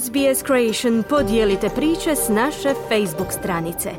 SBS Creation podijelite priče s naše Facebook stranice.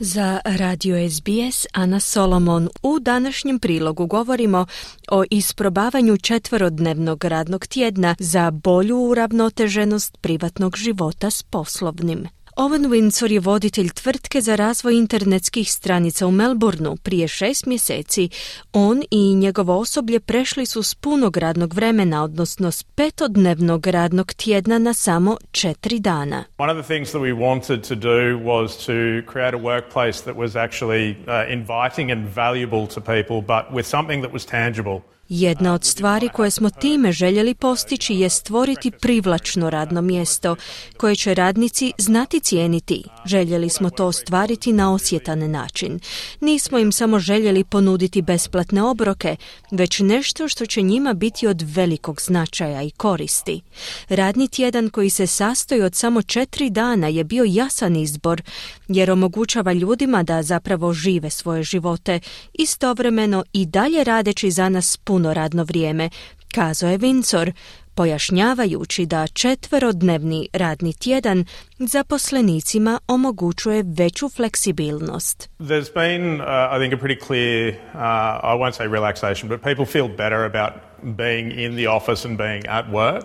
Za Radio SBS Ana Solomon u današnjem prilogu govorimo o isprobavanju četverodnevnog radnog tjedna za bolju uravnoteženost privatnog života s poslovnim. Owen Windsor je voditelj tvrtke za razvoj internetskih stranica u Melbourneu. Prije šest mjeseci on i njegovo osoblje prešli su s punog radnog vremena, odnosno s petodnevnog radnog tjedna na samo četiri dana. One of the things that we wanted to do was to create a workplace that was actually uh, inviting and valuable to people, but with something that was tangible. Jedna od stvari koje smo time željeli postići je stvoriti privlačno radno mjesto koje će radnici znati cijeniti. Željeli smo to ostvariti na osjetan način. Nismo im samo željeli ponuditi besplatne obroke, već nešto što će njima biti od velikog značaja i koristi. Radni tjedan koji se sastoji od samo četiri dana je bio jasan izbor jer omogućava ljudima da zapravo žive svoje živote, istovremeno i dalje radeći za nas puno radno vrijeme, kazao je Vincor, pojašnjavajući da četverodnevni radni tjedan zaposlenicima omogućuje veću fleksibilnost. There's been, uh, I think, a pretty clear, uh, I won't say relaxation, but people feel better about being in the office and being at work.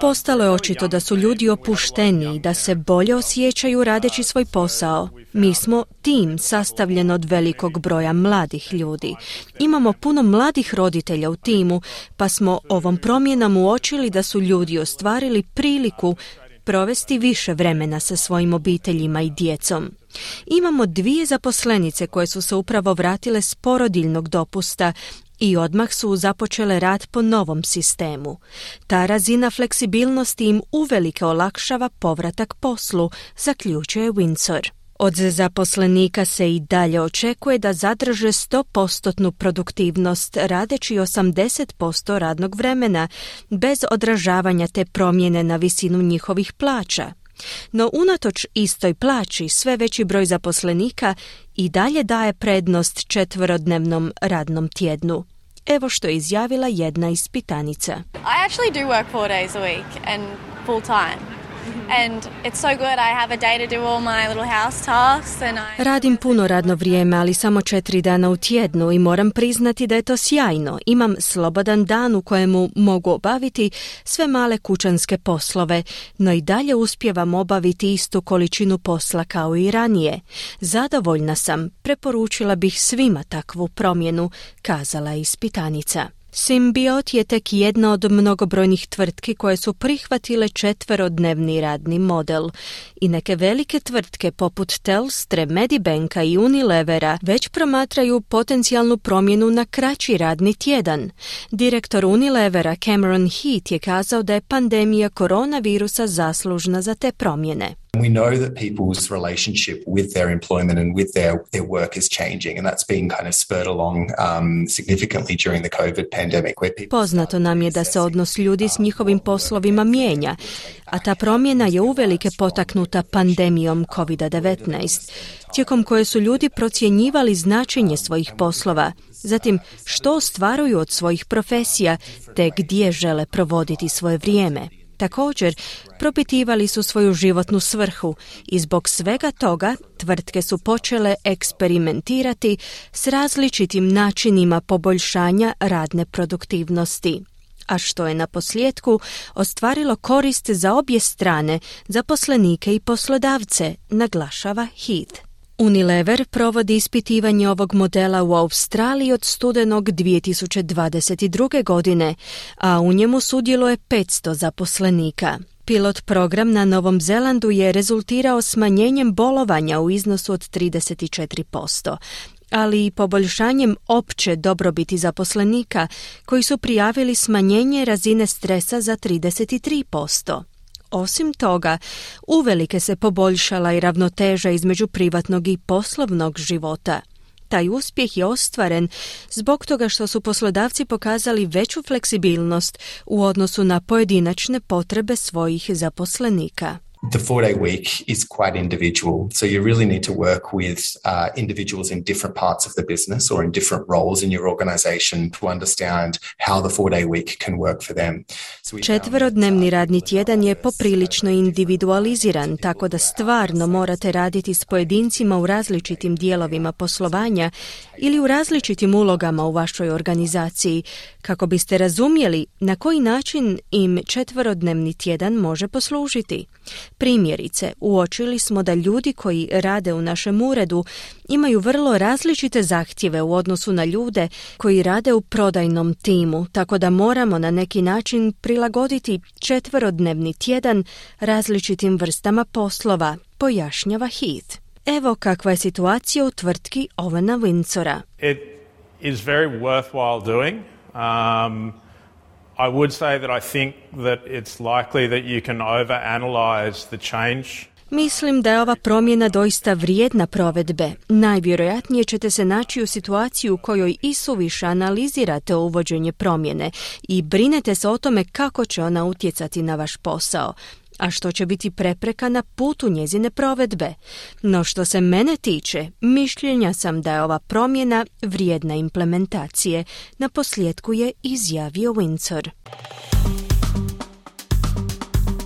Postalo je očito da su ljudi opušteni i da se bolje osjećaju radeći svoj posao. Mi smo tim sastavljen od velikog broja mladih ljudi. Imamo puno mladih roditelja u timu, pa smo ovom promjenom uočili da su ljudi ostvarili priliku provesti više vremena sa svojim obiteljima i djecom. Imamo dvije zaposlenice koje su se upravo vratile s porodiljnog dopusta i odmah su započele rad po novom sistemu. Ta razina fleksibilnosti im uvelike olakšava povratak poslu, zaključuje Windsor. Od zaposlenika se i dalje očekuje da zadrže 100% produktivnost radeći 80% radnog vremena bez odražavanja te promjene na visinu njihovih plaća. No unatoč istoj plaći sve veći broj zaposlenika i dalje daje prednost četverodnevnom radnom tjednu. Evo što je izjavila jedna ispitanica. I actually do work four days a week and full time. Radim puno radno vrijeme, ali samo četiri dana u tjednu i moram priznati da je to sjajno. Imam slobodan dan u kojemu mogu obaviti sve male kućanske poslove, no i dalje uspijevam obaviti istu količinu posla kao i ranije. Zadovoljna sam, preporučila bih svima takvu promjenu, kazala je ispitanica. Symbiot je tek jedna od mnogobrojnih tvrtki koje su prihvatile četverodnevni radni model i neke velike tvrtke poput Telstre, Medibanka i Unilevera već promatraju potencijalnu promjenu na kraći radni tjedan. Direktor Unilevera Cameron Heath je kazao da je pandemija koronavirusa zaslužna za te promjene. We know that people's relationship with their employment and with their, their work is changing, and that's been kind of spurred along um, significantly during the COVID pandemic. Where people Poznato nam je da se odnos ljudi s njihovim poslovima mijenja, a ta promjena je uvelike potaknuta pandemijom COVID-19, tijekom koje su ljudi procjenjivali značenje svojih poslova, zatim što ostvaruju od svojih profesija, te gdje žele provoditi svoje vrijeme. Također, propitivali su svoju životnu svrhu i zbog svega toga tvrtke su počele eksperimentirati s različitim načinima poboljšanja radne produktivnosti a što je na posljedku ostvarilo korist za obje strane, zaposlenike i poslodavce, naglašava Heath. Unilever provodi ispitivanje ovog modela u Australiji od studenog 2022. godine, a u njemu sudjeluje 500 zaposlenika. Pilot program na Novom Zelandu je rezultirao smanjenjem bolovanja u iznosu od 34%, ali i poboljšanjem opće dobrobiti zaposlenika koji su prijavili smanjenje razine stresa za 33%. Osim toga, uvelike se poboljšala i ravnoteža između privatnog i poslovnog života. Taj uspjeh je ostvaren zbog toga što su poslodavci pokazali veću fleksibilnost u odnosu na pojedinačne potrebe svojih zaposlenika. The four day week is quite individual. So you really need to work with uh, individuals in different parts of the business or in different roles in your organization to understand how the four day week can work for them. So Četverodnevni radni tjedan je poprilično individualiziran, tako da stvarno morate raditi s pojedincima u različitim dijelovima poslovanja ili u različitim ulogama u vašoj organizaciji, kako biste razumjeli na koji način im četverodnevni tjedan može poslužiti. Primjerice, uočili smo da ljudi koji rade u našem uredu imaju vrlo različite zahtjeve u odnosu na ljude koji rade u prodajnom timu, tako da moramo na neki način prilagoditi četverodnevni tjedan različitim vrstama poslova, pojašnjava Heath. Evo kakva je situacija u tvrtki Ovena Windsora. It is very worthwhile doing. Um, I would say that I think that it's likely that you can overanalyze the change Mislim da je ova promjena doista vrijedna provedbe. Najvjerojatnije ćete se naći u situaciji u kojoj i suviše analizirate uvođenje promjene i brinete se o tome kako će ona utjecati na vaš posao a što će biti prepreka na putu njezine provedbe. No što se mene tiče, mišljenja sam da je ova promjena vrijedna implementacije. Na posljedku je izjavio Windsor.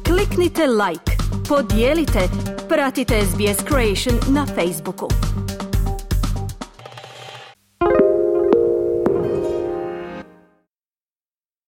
Kliknite like, podijelite, pratite SBS Creation na Facebooku.